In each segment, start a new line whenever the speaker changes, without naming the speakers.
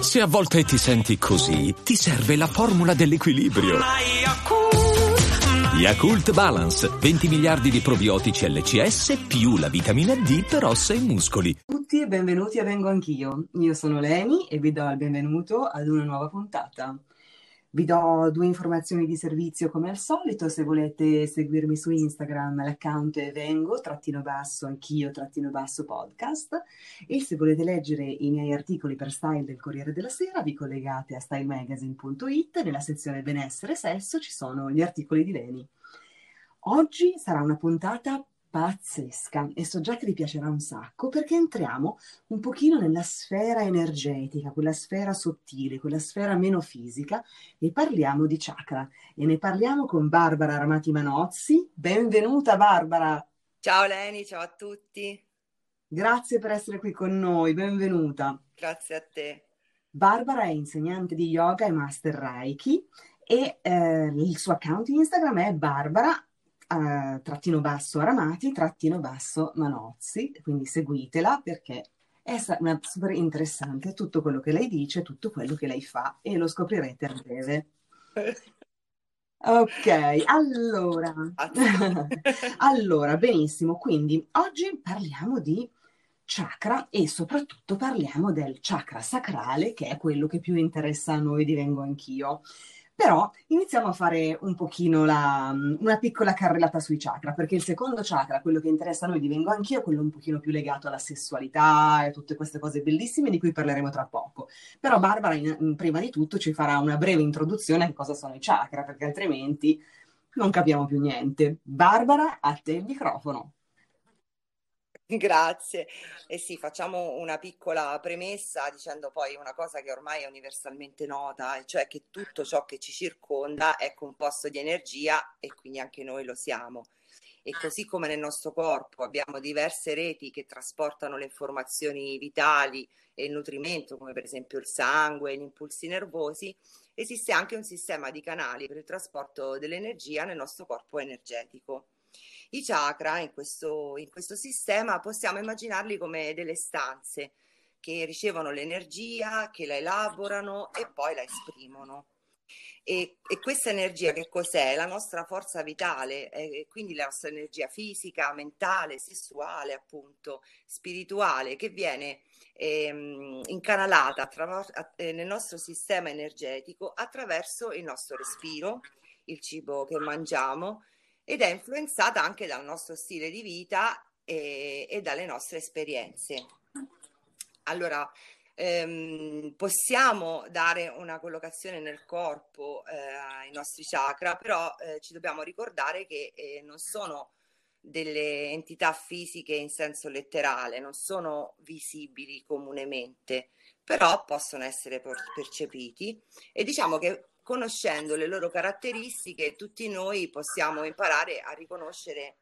Se a volte ti senti così, ti serve la formula dell'equilibrio. Yakult Balance, 20 miliardi di probiotici LCS più la vitamina D per ossa e muscoli.
Tutti e benvenuti a Vengo Anch'io. Io sono Leni e vi do il benvenuto ad una nuova puntata. Vi do due informazioni di servizio come al solito, se volete seguirmi su Instagram l'account è vengo, trattino basso, anch'io, trattino basso podcast. E se volete leggere i miei articoli per style del Corriere della Sera vi collegate a stylemagazine.it, nella sezione benessere e sesso ci sono gli articoli di Leni. Oggi sarà una puntata pazzesca e so già che vi piacerà un sacco perché entriamo un pochino nella sfera energetica, quella sfera sottile, quella sfera meno fisica e parliamo di chakra e ne parliamo con Barbara Ramati Manozzi. Benvenuta Barbara!
Ciao Leni, ciao a tutti!
Grazie per essere qui con noi, benvenuta!
Grazie a te!
Barbara è insegnante di yoga e master Reiki e eh, il suo account Instagram è Barbara uh, trattino basso Aramati, trattino basso Manozzi, quindi seguitela perché è una super interessante tutto quello che lei dice, tutto quello che lei fa e lo scoprirete a breve. Ok, allora, allora, benissimo, quindi oggi parliamo di chakra e soprattutto parliamo del chakra sacrale che è quello che più interessa a noi, divengo anch'io. Però iniziamo a fare un pochino la, una piccola carrellata sui chakra, perché il secondo chakra, quello che interessa a noi, divengo anch'io, quello un pochino più legato alla sessualità e tutte queste cose bellissime di cui parleremo tra poco. Però Barbara, in, in, prima di tutto, ci farà una breve introduzione a cosa sono i chakra, perché altrimenti non capiamo più niente. Barbara, a te il microfono.
Grazie. E sì, facciamo una piccola premessa dicendo poi una cosa che ormai è universalmente nota, e cioè che tutto ciò che ci circonda è composto di energia e quindi anche noi lo siamo. E così come nel nostro corpo abbiamo diverse reti che trasportano le informazioni vitali e il nutrimento, come per esempio il sangue, gli impulsi nervosi, esiste anche un sistema di canali per il trasporto dell'energia nel nostro corpo energetico. I chakra in questo, in questo sistema possiamo immaginarli come delle stanze che ricevono l'energia, che la elaborano e poi la esprimono. E, e, questa energia che cos'è? La nostra forza vitale, eh, quindi la nostra energia fisica, mentale, sessuale, appunto, spirituale, che viene ehm, incanalata attraver- eh, nel nostro sistema energetico attraverso il nostro respiro, il cibo che mangiamo, ed è influenzata anche dal nostro stile di vita e, e dalle nostre esperienze. Allora, ehm, possiamo dare una collocazione nel corpo eh, ai nostri chakra, però eh, ci dobbiamo ricordare che eh, non sono delle entità fisiche in senso letterale, non sono visibili comunemente, però possono essere percepiti e diciamo che conoscendo le loro caratteristiche, tutti noi possiamo imparare a riconoscere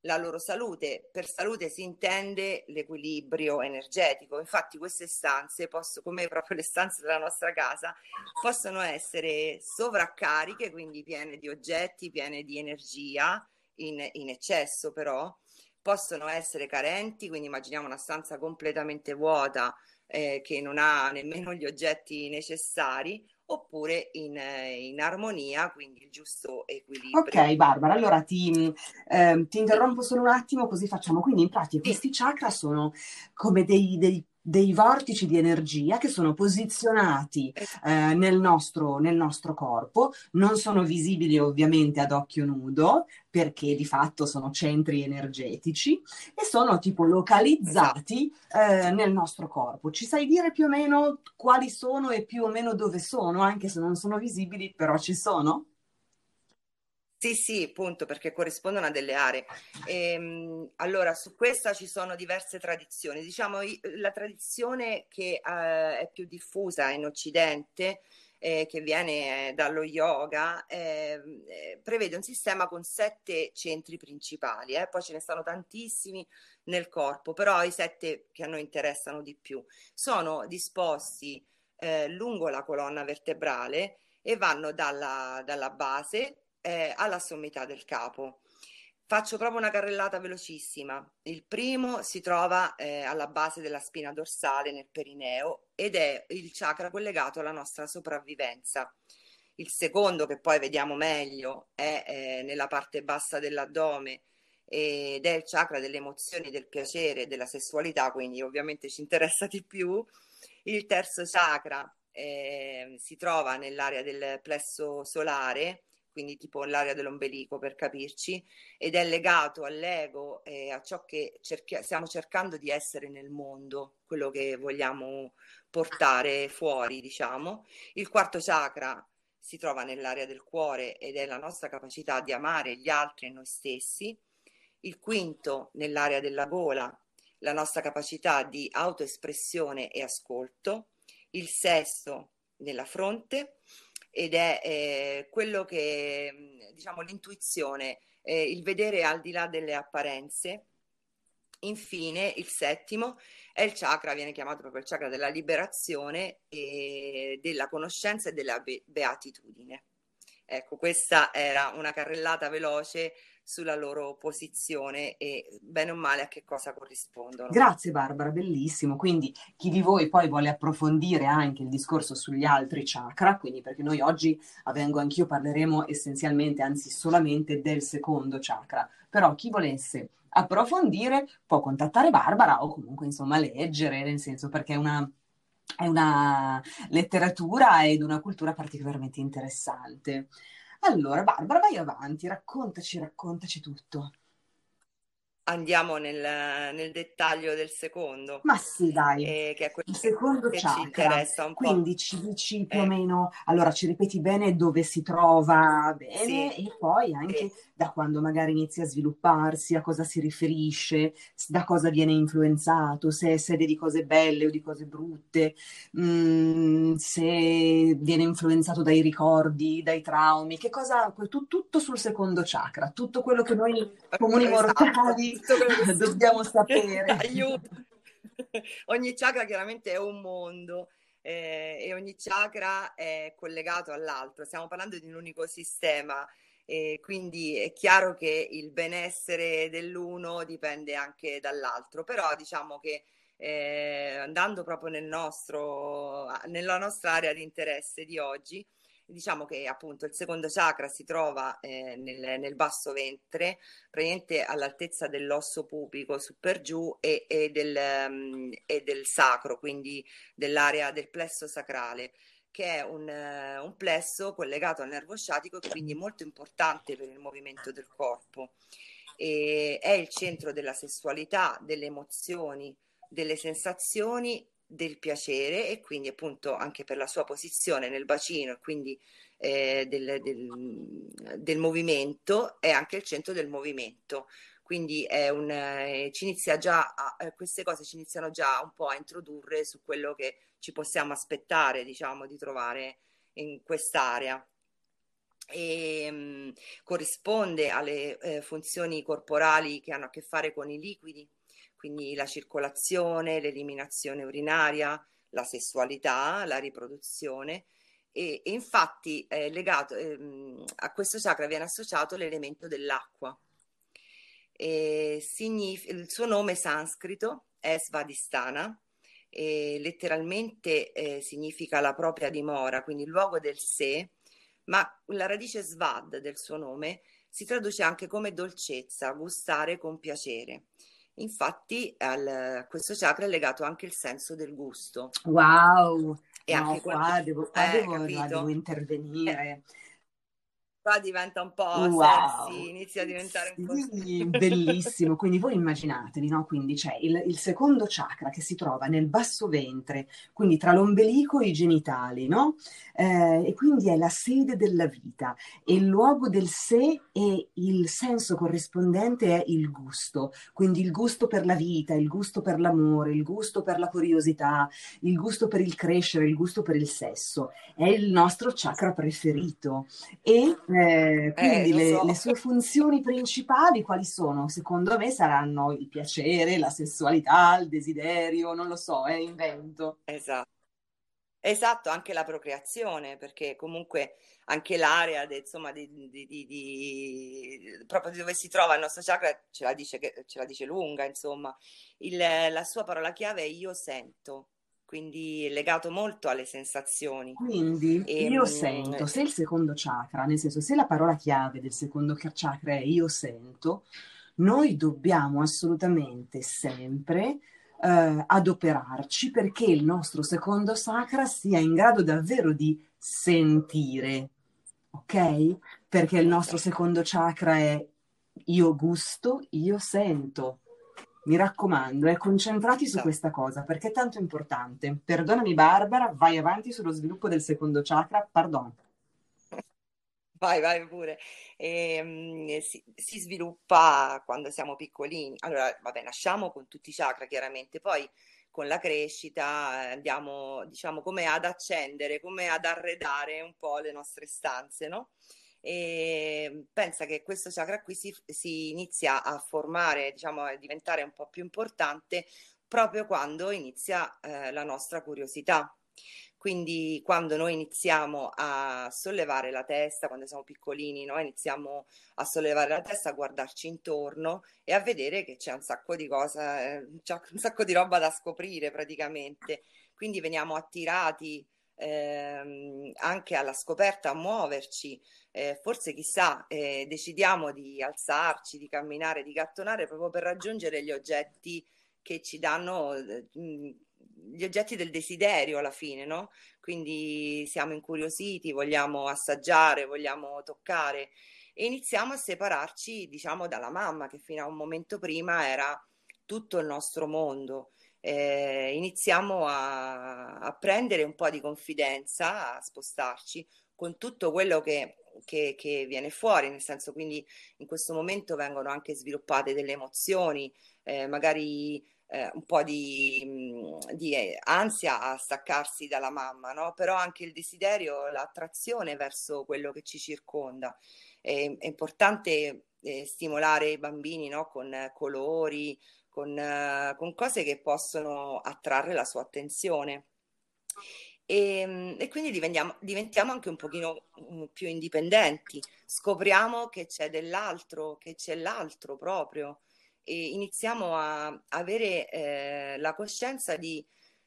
la loro salute. Per salute si intende l'equilibrio energetico. Infatti queste stanze, posso, come proprio le stanze della nostra casa, possono essere sovraccariche, quindi piene di oggetti, piene di energia, in, in eccesso però, possono essere carenti, quindi immaginiamo una stanza completamente vuota eh, che non ha nemmeno gli oggetti necessari, oppure in, in, armonia, quindi il giusto equilibrio.
Ok, Barbara, allora ti, eh, ti interrompo solo un attimo così facciamo. Quindi in pratica questi chakra sono come dei, dei dei vortici di energia che sono posizionati esatto. eh, nel, nostro, nel, nostro, corpo, non sono visibili ovviamente ad occhio nudo perché di fatto sono centri energetici e sono tipo localizzati eh, nel nostro corpo. Ci sai dire più o meno quali sono e più o meno dove sono, anche se non sono visibili, però ci sono?
Sì, sì, appunto, perché corrispondono a delle aree. E, ehm, allora, su questa ci sono diverse tradizioni. Diciamo, la tradizione che uh, è più diffusa in Occidente, eh, che viene eh, dallo yoga, ehm, eh, prevede un sistema con sette centri principali. Eh. Poi ce ne stanno tantissimi nel corpo, però i sette che a noi interessano di più sono disposti eh, lungo la colonna vertebrale e vanno dalla, dalla base eh, alla sommità del capo. Faccio proprio una carrellata velocissima. Il primo si trova eh, alla base della spina dorsale nel perineo ed è il chakra collegato alla nostra sopravvivenza. Il secondo, che poi vediamo meglio, è eh, nella parte bassa dell'addome ed è il chakra delle emozioni, del piacere, della sessualità, quindi ovviamente ci interessa di più. Il terzo chakra eh, si trova nell'area del plesso solare quindi tipo l'area dell'ombelico per capirci, ed è legato all'ego e a ciò che cerchi- stiamo cercando di essere nel mondo, quello che vogliamo portare fuori, diciamo. Il quarto chakra si trova nell'area del cuore ed è la nostra capacità di amare gli altri e noi stessi. Il quinto nell'area della gola, la nostra capacità di autoespressione e ascolto. Il sesto nella fronte ed è eh, quello che, diciamo, l'intuizione, eh, il vedere al di là delle apparenze. Infine, il settimo è il chakra, viene chiamato proprio il chakra della liberazione della conoscenza e della be- beatitudine. Ecco, questa era una carrellata veloce sulla loro posizione e bene o male a che cosa corrispondono.
Grazie Barbara, bellissimo. Quindi chi di voi poi vuole approfondire anche il discorso sugli altri chakra, quindi perché noi oggi a Anch'io parleremo essenzialmente, anzi solamente del secondo chakra, però chi volesse approfondire può contattare Barbara o comunque insomma leggere, nel senso perché è una è una letteratura ed una cultura particolarmente interessante. Allora, Barbara, vai avanti, raccontaci, raccontaci tutto.
Andiamo nel, nel dettaglio del secondo.
Ma sì, dai.
Eh, che è quello
Il secondo
che ci
chakra.
interessa un po'.
Quindi ci dici più o
Eh.
meno, allora ci ripeti bene dove si trova bene
Sì,
e poi anche
sì.
da quando magari inizia a svilupparsi, a cosa si riferisce, da cosa viene influenzato, se è sede di cose belle o di cose brutte, mm, se viene influenzato dai ricordi, dai traumi, che cosa, tu- tutto sul secondo chakra, tutto quello che noi comuni
Esatto,
mortali
tutto quello che
dobbiamo sapere.
Aiuto. Ogni chakra chiaramente è un mondo eh, e ogni chakra è collegato all'altro. Stiamo parlando di un unico sistema e quindi è chiaro che il benessere dell'uno dipende anche dall'altro, però diciamo che eh, andando proprio nel nostro, nella nostra area di interesse di oggi, diciamo che appunto il secondo chakra si trova eh, nel, nel basso ventre, praticamente all'altezza dell'osso pubico su per giù e, e del, um, e del sacro, quindi dell'area del plesso sacrale che è un, uh, un, plesso collegato al nervo sciatico e quindi molto importante per il movimento del corpo. E è il centro della sessualità, delle emozioni, delle sensazioni, del piacere e quindi appunto anche per la sua posizione nel bacino e quindi eh, del, del, del, movimento è anche il centro del movimento. Quindi è un, eh, ci inizia già a, eh, queste cose ci iniziano già un po' a introdurre su quello che ci possiamo aspettare, diciamo, di trovare in quest'area. E mh, corrisponde alle eh, funzioni corporali che hanno a che fare con i liquidi, quindi la circolazione, l'eliminazione urinaria, la sessualità, la riproduzione. E, e infatti eh, legato ehm, a questo chakra viene associato l'elemento dell'acqua. Signif- il suo nome sanscrito è Svadhisthana letteralmente eh, significa la propria dimora, quindi il luogo del sé, ma la radice svad del suo nome si traduce anche come dolcezza, gustare con piacere. Infatti al, a questo chakra è legato anche il senso del gusto.
Wow!
E
no,
anche
qua,
quando...
devo, qua
eh,
devo, devo intervenire.
Eh qua diventa un po'
wow.
sexy, inizia a diventare
sì,
un po'
bellissimo. Quindi voi immaginatevi, no? Quindi c'è il, il, secondo chakra che si trova nel basso ventre, quindi tra l'ombelico e i genitali, no? Eh, e quindi è la sede della vita e il luogo del sé e il senso corrispondente è il gusto, quindi il gusto per la vita, il gusto per l'amore, il gusto per la curiosità, il gusto per il crescere, il gusto per il sesso. È il nostro chakra preferito e eh, quindi
eh,
le,
so.
le, sue funzioni principali quali sono? Secondo me saranno il piacere, la sessualità, il desiderio, non lo so, è invento.
Esatto. Esatto, anche la procreazione, perché comunque anche l'area de, insomma, di, di, di, proprio dove si trova il nostro chakra ce la dice, ce la dice lunga, insomma. Il, la sua parola chiave è io sento, quindi è legato molto alle sensazioni.
Quindi e, io mh, mm, sento, se il secondo chakra, nel senso se la parola chiave del secondo chakra è io sento, noi dobbiamo assolutamente sempre eh, adoperarci perché il nostro secondo sacra sia in grado davvero di sentire, ok? Perché il nostro secondo chakra è io gusto, io sento. Mi raccomando, eh, concentrati su questa cosa perché è tanto importante. Perdonami Barbara, vai avanti sullo sviluppo del secondo chakra, pardon.
Vai, vai pure. E, um, si, si, sviluppa quando siamo piccolini. Allora, vabbè, nasciamo con tutti i chakra, chiaramente, poi con la crescita eh, andiamo, diciamo, come ad accendere, come ad arredare un po' le nostre stanze, no? E pensa che questo chakra qui si, si inizia a formare, diciamo, a diventare un po' più importante proprio quando inizia eh, la nostra curiosità. Quindi quando noi iniziamo a sollevare la testa, quando siamo piccolini, no? iniziamo a sollevare la testa, a guardarci intorno e a vedere che c'è un sacco di cose, c'è un sacco di roba da scoprire praticamente. Quindi veniamo attirati ehm, anche alla scoperta, a muoverci. Eh, forse chissà, eh, decidiamo di alzarci, di camminare, di gattonare proprio per raggiungere gli oggetti che ci danno eh, gli oggetti del desiderio alla fine, no? Quindi siamo incuriositi, vogliamo assaggiare, vogliamo toccare e iniziamo a separarci, diciamo, dalla mamma che fino a un momento prima era tutto il nostro mondo. Eh, iniziamo a, a, prendere un po' di confidenza, a spostarci con tutto quello che, che, che, viene fuori, nel senso quindi in questo momento vengono anche sviluppate delle emozioni, eh, magari eh, un po' di, mm, di, eh, ansia a staccarsi dalla mamma, no? però anche il desiderio, l'attrazione verso quello che ci circonda. È, è importante eh, stimolare i bambini no? con colori, con, uh, con, cose che possono attrarre la sua attenzione. E, mm, e quindi diventiamo, diventiamo, anche un pochino mm, più indipendenti, scopriamo che c'è dell'altro, che c'è l'altro proprio e iniziamo a avere eh, la coscienza di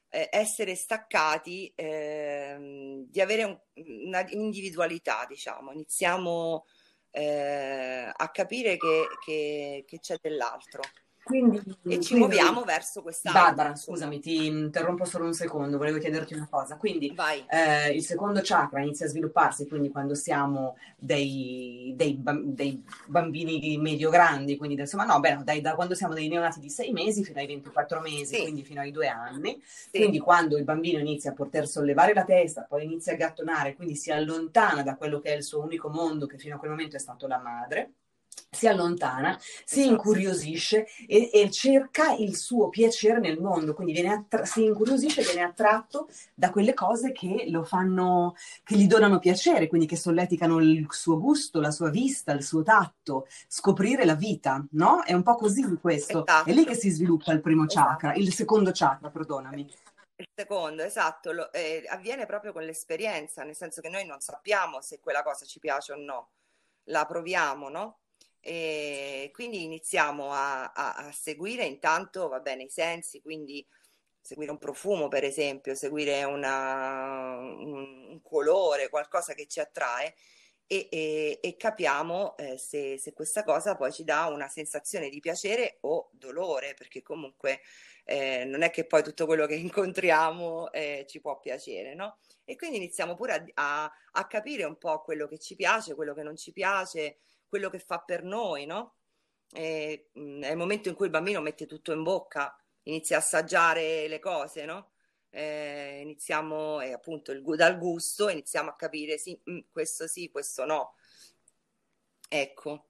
eh, essere staccati, eh, di avere un, una individualità, diciamo, iniziamo eh, a capire che, che, che c'è dell'altro. Quindi, e ci quindi, muoviamo verso questa.
Barbara, scusami, ti interrompo solo un secondo, volevo chiederti una cosa. Quindi eh, il secondo chakra inizia a svilupparsi quindi quando siamo dei, dei, dei bambini medio-grandi, quindi insomma no, beh, dai, da quando siamo dei neonati di sei mesi fino ai 24 mesi, sì. quindi fino ai due anni. Sì. Quindi quando il bambino inizia a poter sollevare la testa, poi inizia a gattonare, quindi si allontana da quello che è il suo unico mondo, che fino a quel momento è stato la madre si allontana, si esatto. incuriosisce e, e, cerca il suo piacere nel mondo, quindi attra- si incuriosisce e viene attratto da quelle cose che lo fanno, che gli donano piacere, quindi che solleticano il suo gusto, la sua vista, il suo tatto, scoprire la vita, no? È un po' così questo. Esatto. È lì che si sviluppa il primo esatto. chakra, il secondo chakra, perdonami.
Il secondo, esatto, lo, eh, avviene proprio con l'esperienza, nel senso che noi non sappiamo se quella cosa ci piace o no, la proviamo, no? E quindi iniziamo a, a, a seguire intanto, va bene, i sensi, quindi seguire un profumo, per esempio, seguire una, un, un, colore, qualcosa che ci attrae e, e, e capiamo eh, se, se, questa cosa poi ci dà una sensazione di piacere o dolore, perché comunque eh, non è che poi tutto quello che incontriamo eh, ci può piacere, no? E quindi iniziamo pure a, a, a capire un po' quello che ci piace, quello che non ci piace quello che fa per noi, no? E, mh, mm, è il momento in cui il bambino mette tutto in bocca, inizia a assaggiare le cose, no? Eh, iniziamo, eh, appunto, il, dal gusto iniziamo a capire, sì, mh, mm, questo sì, questo no. Ecco,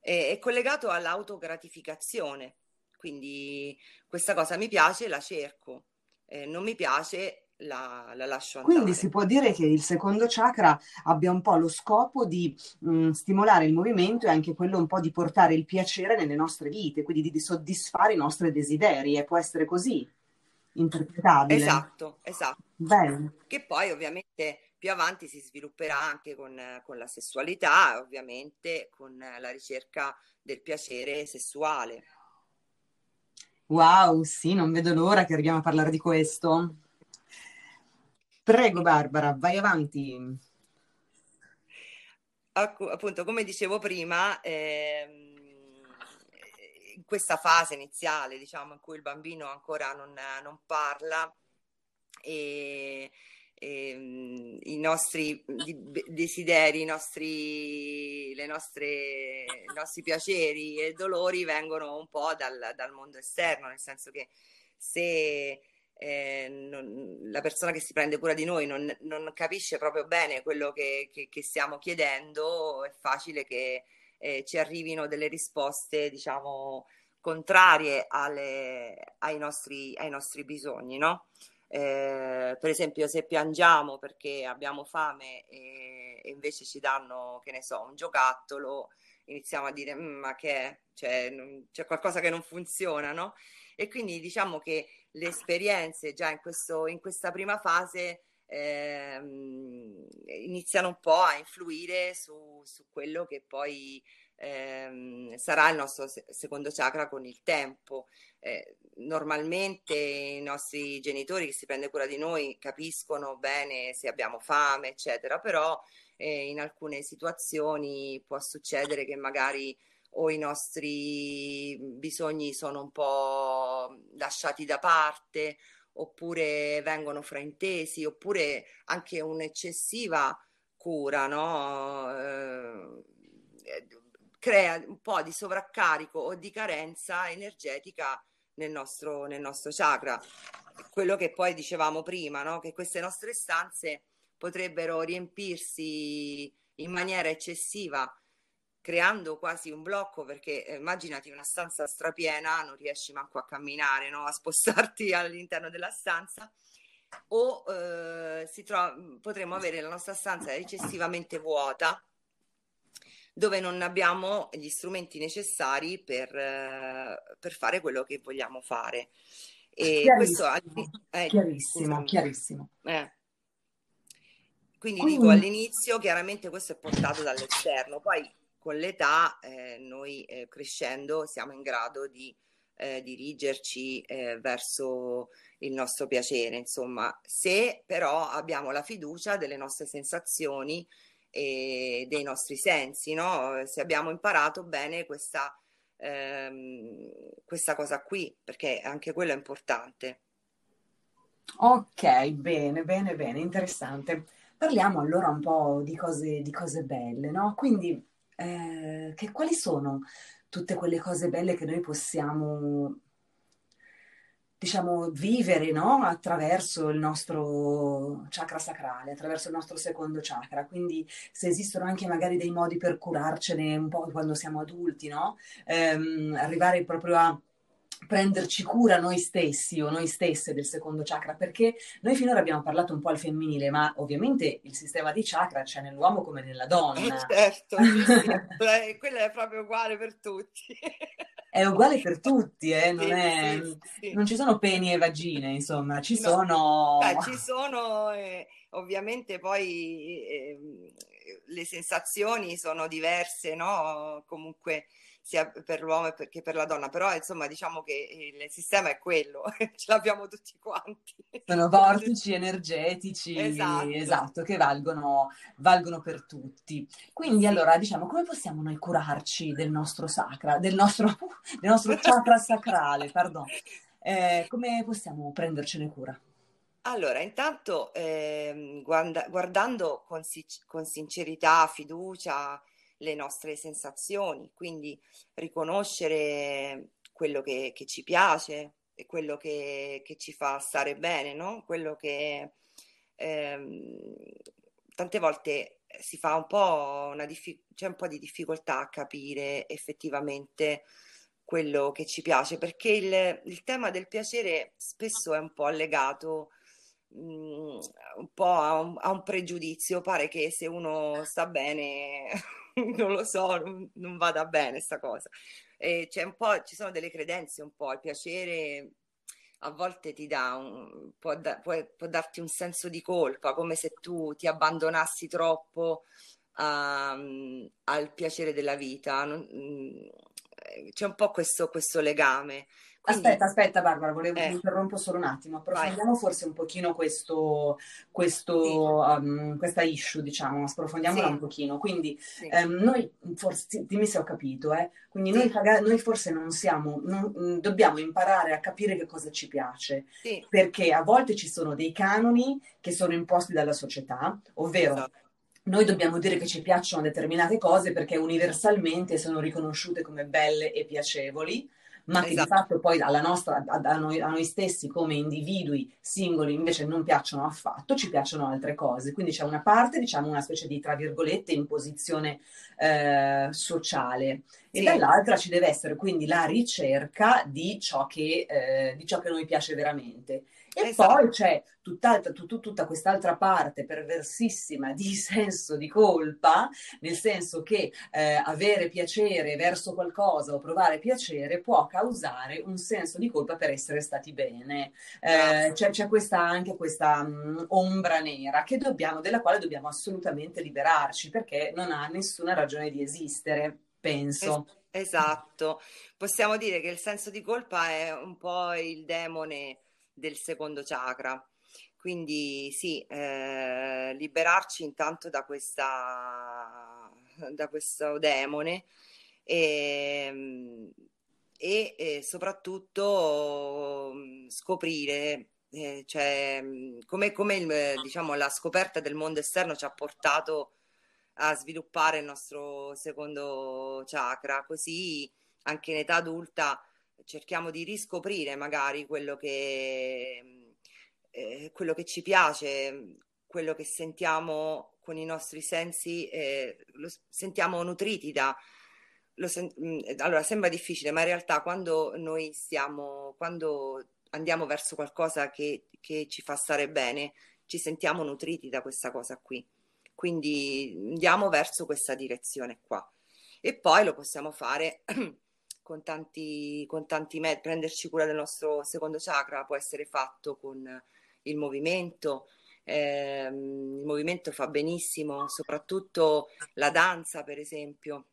è, è collegato all'autogratificazione, quindi questa cosa mi piace, la cerco, eh, non mi piace, la, la lascio
andare. Quindi si può dire che il secondo chakra abbia un po' lo scopo di mh, mm, stimolare il movimento e anche quello un po' di portare il piacere nelle nostre vite, quindi di, di soddisfare i nostri desideri, e può essere così. interpretabile.
Esatto, esatto.
Bello.
Che poi ovviamente più avanti si svilupperà anche con, con la sessualità, ovviamente con la ricerca del piacere sessuale.
Wow, sì, non vedo l'ora che arriviamo a parlare di questo. Prego, Barbara, vai avanti.
Appunto, come dicevo prima, ehm, in questa fase iniziale, diciamo, in cui il bambino ancora non, non parla e, e ehm, i nostri desideri, i nostri, le nostre, i nostri piaceri e dolori vengono un po' dal, dal mondo esterno, nel senso che se eh, non, la persona che si prende cura di noi non, non capisce proprio bene quello che, che, che, stiamo chiedendo, è facile che eh, ci arrivino delle risposte, diciamo, contrarie alle, ai, nostri, ai nostri bisogni, no? Eh, per esempio, se piangiamo perché abbiamo fame e, e, invece ci danno, che ne so, un giocattolo, iniziamo a dire: mm, Ma che è? Cioè, non, c'è qualcosa che non funziona, no? E quindi diciamo che le esperienze già in, questo, in questa prima fase eh, iniziano un po' a influire su, su quello che poi eh, sarà il nostro secondo chakra con il tempo. Eh, normalmente i nostri genitori che si prende cura di noi capiscono bene se abbiamo fame, eccetera, però eh, in alcune situazioni può succedere che magari o i nostri bisogni sono un po' lasciati da parte oppure vengono fraintesi oppure anche un'eccessiva cura, no? Eh, crea un po' di sovraccarico o di carenza energetica nel nostro, nel nostro chakra. Quello che poi dicevamo prima, no? che queste nostre stanze potrebbero riempirsi in maniera eccessiva, creando quasi un blocco, perché eh, immaginati una stanza strapiena, non riesci manco a camminare, no? a spostarti all'interno della stanza, o eh, tro- potremmo avere la nostra stanza eccessivamente vuota dove non abbiamo gli strumenti necessari per, eh, per fare quello che vogliamo fare.
E chiarissimo, questo eh, chiarissimo, chiarissimo.
Eh. Quindi, Quindi dico all'inizio, chiaramente questo è portato dall'esterno, poi con l'età eh, noi eh, crescendo siamo in grado di eh, dirigerci eh, verso il nostro piacere, insomma, se però abbiamo la fiducia delle nostre sensazioni e dei nostri sensi, no? Se abbiamo imparato bene questa, ehm, questa cosa qui, perché anche quello è importante.
Ok, bene, bene, bene, interessante. Parliamo allora un po' di cose, di cose belle, no? Quindi, eh, che, quali sono tutte quelle cose belle che noi possiamo diciamo, vivere no? attraverso il nostro chakra sacrale, attraverso il nostro secondo chakra. Quindi se esistono anche magari dei modi per curarcene un po' quando siamo adulti, no? ehm, arrivare proprio a prenderci cura noi stessi o noi stesse del secondo chakra, perché noi finora abbiamo parlato un po' al femminile, ma ovviamente il sistema di chakra c'è nell'uomo come nella donna.
Eh, certo, sì, sì. quello è proprio uguale per tutti.
È uguale per tutti, eh? non, è, sì, non, ci sono peni e vagine, insomma, ci no. sono...
Beh, ci sono, eh, ovviamente poi eh, le sensazioni sono diverse, no? Comunque sia per l'uomo che per la donna, però insomma diciamo che il sistema è quello, ce l'abbiamo tutti quanti.
Sono vortici energetici, esatto, esatto che valgono, valgono, per tutti. Quindi allora diciamo come possiamo noi curarci del nostro sacra, del nostro, del nostro chakra sacrale, pardon. Eh, come possiamo prendercene cura?
Allora, intanto eh, guarda, guardando con, con sincerità, fiducia, le nostre sensazioni, quindi riconoscere quello che, che ci piace e quello che, che, ci fa stare bene, no? Quello che ehm, tante volte si fa un po' una diffi- c'è un po' di difficoltà a capire effettivamente quello che ci piace, perché il, il tema del piacere spesso è un po' legato mm, un po' a un, a un pregiudizio, pare che se uno sta bene non lo so, non, non vada bene sta cosa. E c'è un po', ci sono delle credenze un po', il piacere a volte ti dà un, può, da, può, può, darti un senso di colpa, come se tu ti abbandonassi troppo a, al piacere della vita. Non, mm, c'è un po' questo, questo legame.
Quindi... Aspetta, aspetta Barbara, volevo eh. interrompo solo un attimo, approfondiamo Vai. forse un pochino questo, questo, sì. um, questa issue, diciamo, sprofondiamola sì. un pochino. Quindi sì. um, noi, forse, dimmi se ho capito, eh? quindi noi, noi, forse non siamo, non, mm, dobbiamo imparare a capire che cosa ci piace, perché a volte ci sono dei canoni che sono imposti dalla società, ovvero... Esatto noi dobbiamo dire che ci piacciono determinate cose perché universalmente sono riconosciute come belle e piacevoli, ma che esatto. di fatto poi alla nostra, a, a, noi, a, noi, stessi come individui singoli invece non piacciono affatto, ci piacciono altre cose. Quindi c'è una parte, diciamo, una specie di, tra virgolette, imposizione eh, sociale e sì. dall'altra ci deve essere quindi la ricerca di ciò che, eh, di ciò che noi piace veramente. E esatto. poi c'è tut, tutta quest'altra parte perversissima di senso di colpa, nel senso che eh, avere piacere verso qualcosa o provare piacere può causare un senso di colpa per essere stati bene. Eh, c'è, c'è questa, anche questa mh, ombra nera dobbiamo, della quale dobbiamo assolutamente liberarci perché non ha nessuna ragione di esistere, penso.
Esatto, possiamo dire che il senso di colpa è un po' il demone del secondo chakra. Quindi sì, eh, liberarci intanto da, questa, da questo demone e, e, e soprattutto mm, scoprire eh, cioè, mm, come, come il, diciamo, la scoperta del mondo esterno ci ha portato a sviluppare il nostro secondo chakra, così anche in età adulta cerchiamo di riscoprire magari quello che, eh, quello che ci piace, quello che sentiamo con i nostri sensi, eh, lo sentiamo nutriti da... Sen- mm, allora, sembra difficile, ma in realtà quando noi stiamo, quando andiamo verso qualcosa che, che ci fa stare bene, ci sentiamo nutriti da questa cosa qui. Quindi andiamo verso questa direzione qua. E poi lo possiamo fare con tanti, con tanti metodi, prenderci cura del nostro secondo chakra può essere fatto con il movimento, eh, il movimento fa benissimo, soprattutto la danza per esempio,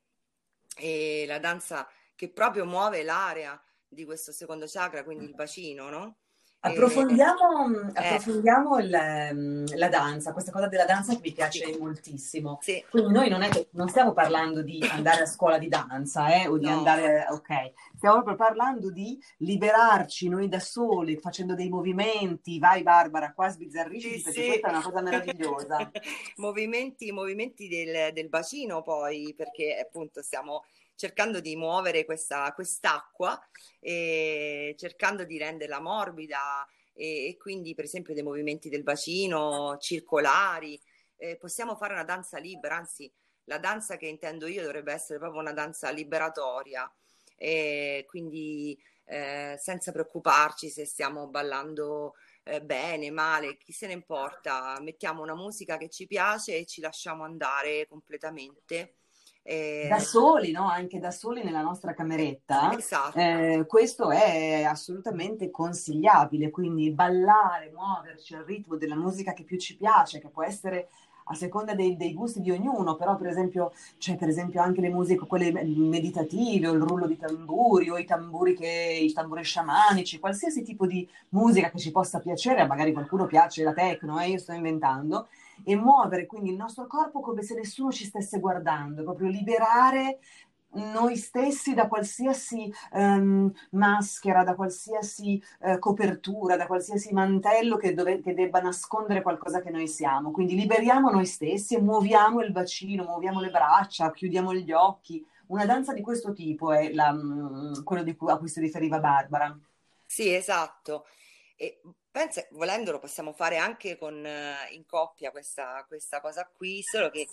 e la danza che proprio muove l'area di questo secondo chakra, quindi il bacino, no?
Approfondiamo, mm, eh. approfondiamo il, mm, la danza, questa cosa della danza che mi piace sì. moltissimo. Sì. Quindi noi non, che, non, stiamo parlando di andare a scuola di danza eh, o di no. andare, ok, stiamo proprio parlando di liberarci noi da soli, facendo dei movimenti, vai Barbara, qua sbizzarrisci sì, perché sì. questa è una cosa meravigliosa.
movimenti, movimenti del, del bacino poi, perché appunto stiamo cercando di muovere questa, quest'acqua e cercando di renderla morbida e, e quindi per esempio dei movimenti del bacino circolari. Eh, possiamo fare una danza libera, anzi la danza che intendo io dovrebbe essere proprio una danza liberatoria, e quindi eh, senza preoccuparci se stiamo ballando eh, bene, male, chi se ne importa, mettiamo una musica che ci piace e ci lasciamo andare completamente
eh, da soli, no? anche da soli nella nostra cameretta. Esatto. Eh, questo è assolutamente consigliabile, quindi ballare, muoverci al ritmo della musica che più ci piace, che può essere a seconda dei, dei, gusti di ognuno, però per esempio c'è per esempio anche le musiche, quelle meditative, o il rullo di tamburi, o i tamburi, che, i tamburi sciamanici, qualsiasi tipo di musica che ci possa piacere, magari qualcuno piace la techno, eh, io sto inventando, e muovere quindi il nostro corpo come se nessuno ci stesse guardando, proprio liberare noi stessi da qualsiasi um, maschera, da qualsiasi uh, copertura, da qualsiasi mantello che, dove, che, debba nascondere qualcosa che noi siamo. Quindi liberiamo noi stessi e muoviamo il bacino, muoviamo le braccia, chiudiamo gli occhi. Una danza di questo tipo è la, um, quello cui, a cui si riferiva Barbara.
Sì, esatto. E pensa, volendolo possiamo fare anche con, in coppia questa, questa cosa qui, solo che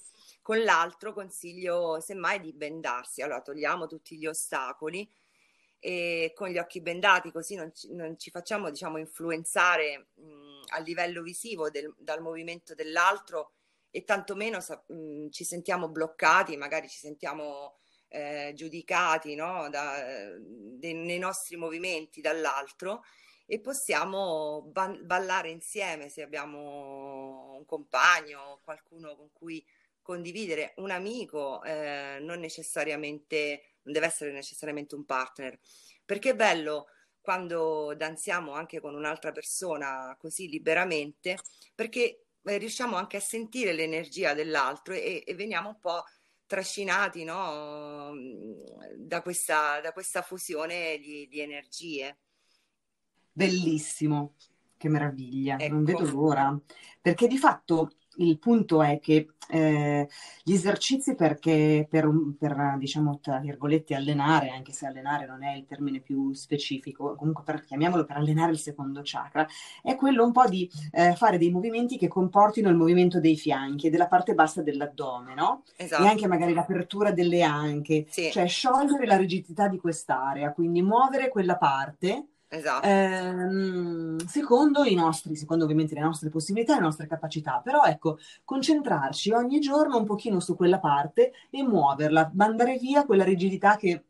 con l'altro consiglio semmai di bendarsi. Allora togliamo tutti gli ostacoli e con gli occhi bendati così non ci, non ci facciamo diciamo influenzare mh, a livello visivo del, dal movimento dell'altro e tantomeno mh, ci sentiamo bloccati, magari ci sentiamo eh, giudicati no? da, de, nei nostri movimenti dall'altro e possiamo ballare insieme se abbiamo un compagno, qualcuno con cui condividere, un amico, eh, non necessariamente, non deve essere necessariamente un partner, perché è bello quando danziamo anche con un'altra persona così liberamente, perché eh, riusciamo anche a sentire l'energia dell'altro e, e veniamo un po' trascinati no? da, questa, da questa fusione di, di energie.
Bellissimo, che meraviglia, ecco. non vedo l'ora, perché di fatto il punto è che eh, gli esercizi perché per, per, diciamo, tra virgolette, allenare, anche se allenare non è il termine più specifico, comunque per, chiamiamolo per allenare il secondo chakra, è quello un po' di eh, fare dei movimenti che comportino il movimento dei fianchi e della parte bassa dell'addome, no? Esatto. E anche magari l'apertura delle anche, sì. cioè sciogliere la rigidità di quest'area, quindi muovere quella parte
Esatto.
Ehm, secondo i nostri, secondo ovviamente le nostre possibilità, le nostre capacità, però ecco, concentrarci ogni giorno un pochino su quella parte e muoverla, mandare via quella rigidità che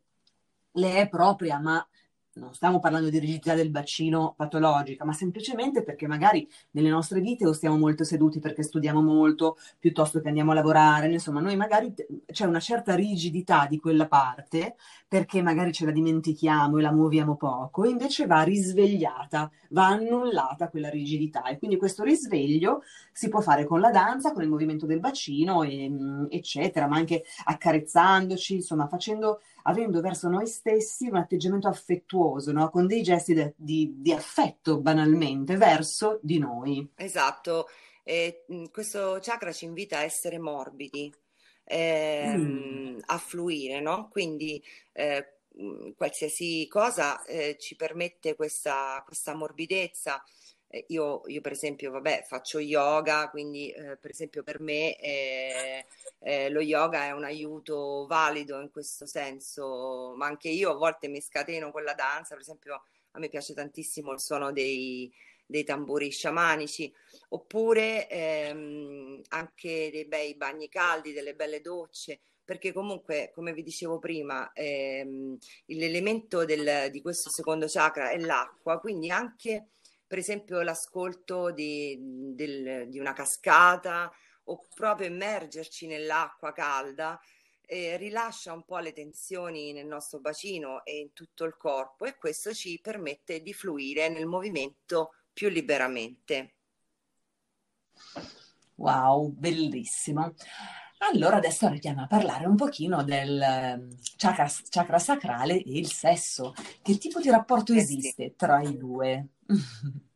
le è propria, ma non stiamo parlando di rigidità del bacino patologica, ma semplicemente perché magari nelle nostre vite o stiamo molto seduti perché studiamo molto piuttosto che andiamo a lavorare, insomma, noi magari c'è una certa rigidità di quella parte perché magari ce la dimentichiamo e la muoviamo poco, invece va risvegliata, va annullata quella rigidità e quindi questo risveglio si può fare con la danza, con il movimento del bacino, e, eccetera, ma anche accarezzandoci, insomma, facendo avendo verso noi stessi un atteggiamento affettuoso, no? con dei gesti de, di, di, affetto banalmente verso di noi.
Esatto, e, questo chakra ci invita a essere morbidi, eh, mm. a fluire, no? quindi eh, qualsiasi cosa eh, ci permette questa, questa morbidezza. Eh, io, io, per esempio, vabbè, faccio yoga, quindi eh, per esempio per me eh, lo yoga è un aiuto valido in questo senso, ma anche io a volte mi scateno con la danza, per esempio a me piace tantissimo il suono dei, dei tamburi sciamanici, oppure ehm, anche dei bei bagni caldi, delle belle docce perché comunque, come vi dicevo prima, ehm, l'elemento del, di questo secondo chakra è l'acqua, quindi anche per esempio l'ascolto di, del, di una cascata o proprio immergerci nell'acqua calda eh, rilascia un po' le tensioni nel nostro bacino e in tutto il corpo e questo ci permette di fluire nel movimento più liberamente.
Wow, bellissimo. Allora adesso arriviamo a parlare un pochino del ehm, chakra, chakra sacrale e il sesso. Che tipo di rapporto esiste eh sì. tra i due?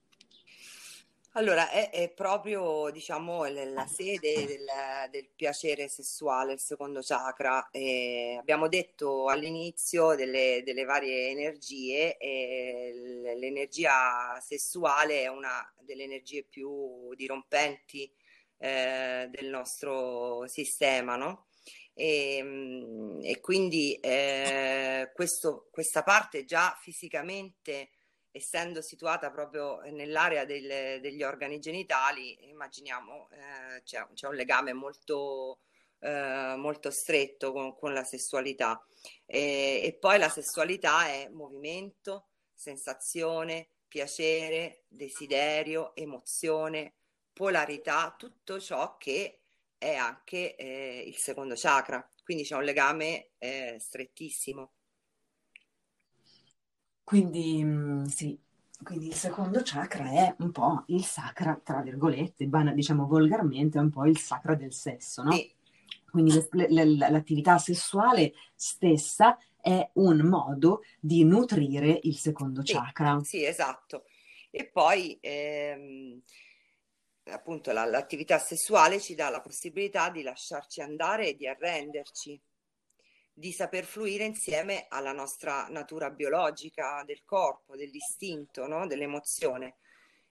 Allora, è, è proprio, diciamo, la sede del, del piacere sessuale, il secondo chakra. Eh, abbiamo detto all'inizio delle, delle varie energie e l'energia sessuale è una delle energie più dirompenti eh, del nostro sistema, no? E, mm, e quindi eh, questo, questa parte già fisicamente essendo situata proprio nell'area del, degli organi genitali, immaginiamo eh, c'è, c'è, un legame molto, eh, molto stretto con, con, la sessualità. E, e poi la sessualità è movimento, sensazione, piacere, desiderio, emozione, polarità, tutto ciò che è anche eh, il secondo chakra. Quindi c'è un legame eh, strettissimo.
Quindi mm, sì, quindi il secondo chakra è un po' il sacra, tra virgolette, diciamo volgarmente, è un po' il sacra del sesso, no? Sì. Quindi l'attività sessuale stessa è un modo di nutrire il secondo
sì,
chakra.
Sì, esatto. E poi ehm, appunto la, l'attività sessuale ci dà la possibilità di lasciarci andare e di arrenderci di saper fluire insieme alla nostra natura biologica del corpo, dell'istinto, no? dell'emozione.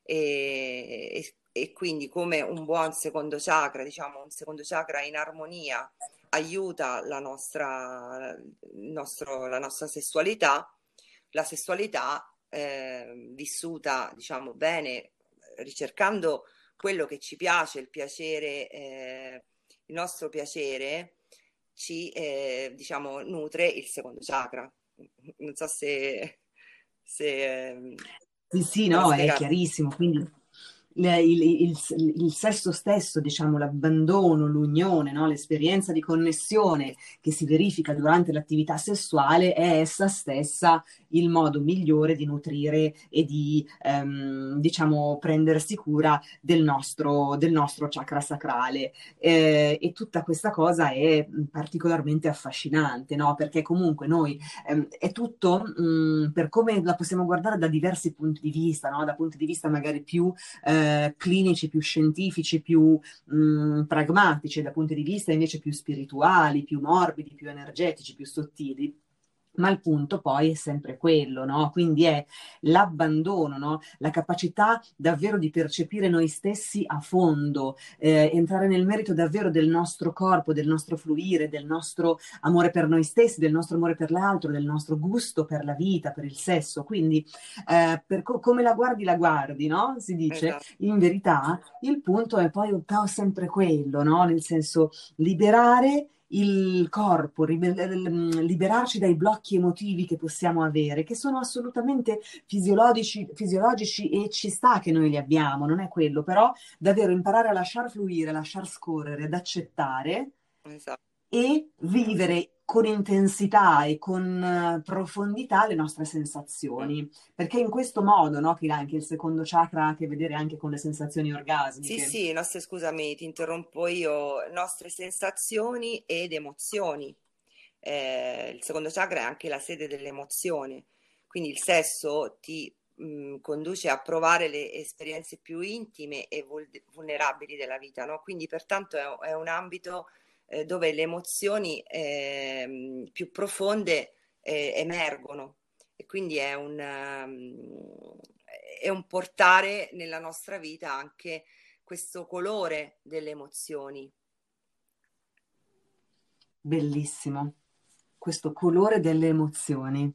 E, e, e, quindi come un buon secondo chakra, diciamo un secondo chakra in armonia, aiuta la nostra, nostro, la nostra sessualità, la sessualità eh, vissuta diciamo bene, ricercando quello che ci piace, il piacere, eh, il nostro piacere, ci eh, diciamo nutre il secondo chakra. Non so se, se
ehm, Sì, sì, no, è chiarissimo. Quindi il, il, il, sesso stesso, diciamo, l'abbandono, l'unione, no? l'esperienza di connessione che si verifica durante l'attività sessuale è essa stessa il modo migliore di nutrire e di, ehm, diciamo, prendersi cura del nostro, del nostro chakra sacrale. Eh, e tutta questa cosa è particolarmente affascinante, no? perché comunque noi ehm, è tutto mh, per come la possiamo guardare da diversi punti di vista, no? da punti di vista magari più eh, eh, clinici, più scientifici, più mh, mm, pragmatici, da punti di vista invece più spirituali, più morbidi, più energetici, più sottili ma il punto poi è sempre quello, no? Quindi è l'abbandono, no? La capacità davvero di percepire noi stessi a fondo, eh, entrare nel merito davvero del nostro corpo, del nostro fluire, del nostro amore per noi stessi, del nostro amore per l'altro, del nostro gusto per la vita, per il sesso. Quindi eh, per co- come la guardi, la guardi, no? Si dice. Esatto. In verità il punto è poi sempre quello, no? Nel senso liberare il corpo, liberarci dai blocchi emotivi che possiamo avere, che sono assolutamente fisiologici, fisiologici e ci sta che noi li abbiamo, non è quello, però davvero imparare a lasciar fluire, lasciar scorrere, ad accettare esatto. e vivere con intensità e con eh, profondità le nostre sensazioni, perché in questo modo, no, che anche il secondo chakra ha a che vedere anche con le sensazioni orgasmiche.
Sì, sì, nostre, scusami, ti interrompo io, nostre sensazioni ed emozioni. Eh, il secondo chakra è anche la sede delle emozioni, quindi il sesso ti mh, mm, conduce a provare le esperienze più intime e vulnerabili della vita, no? Quindi pertanto è, è un ambito eh, dove le emozioni eh, più profonde eh, emergono e quindi è un, um, è un portare nella nostra vita anche questo colore delle emozioni.
Bellissimo, questo colore delle emozioni.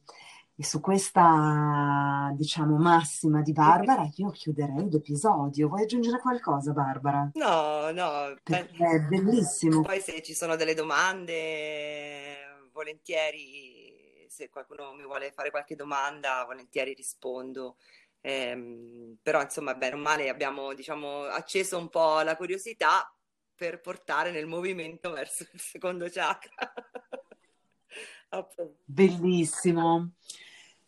E su questa, diciamo, massima di Barbara, io chiuderei l'episodio. Vuoi aggiungere qualcosa, Barbara?
No, no.
Perché è bellissimo.
Poi se ci sono delle domande, volentieri, se qualcuno mi vuole fare qualche domanda, volentieri rispondo. Eh, però, insomma, bene o male abbiamo, diciamo, acceso un po' la curiosità per portare nel movimento verso il secondo chakra.
Bellissimo.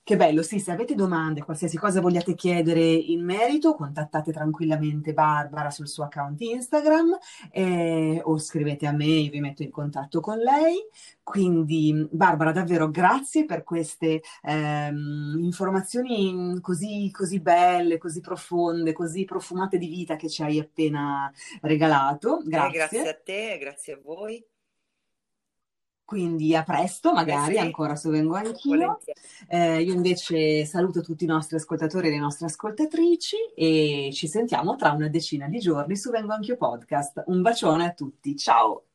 Che bello, sì, se avete domande, qualsiasi cosa vogliate chiedere in merito, contattate tranquillamente Barbara sul suo account Instagram eh, o scrivete a me, io vi metto in contatto con lei. Quindi Barbara, davvero grazie per queste ehm, informazioni così, così belle, così profonde, così profumate di vita che ci hai appena regalato. Grazie.
Eh, grazie a te, grazie a voi.
Quindi a presto, magari, sì. ancora se vengo anch'io. Eh, io invece saluto tutti i nostri ascoltatori e le nostre ascoltatrici e ci sentiamo tra una decina di giorni su Vengo Anch'io Podcast. Un bacione a tutti, ciao!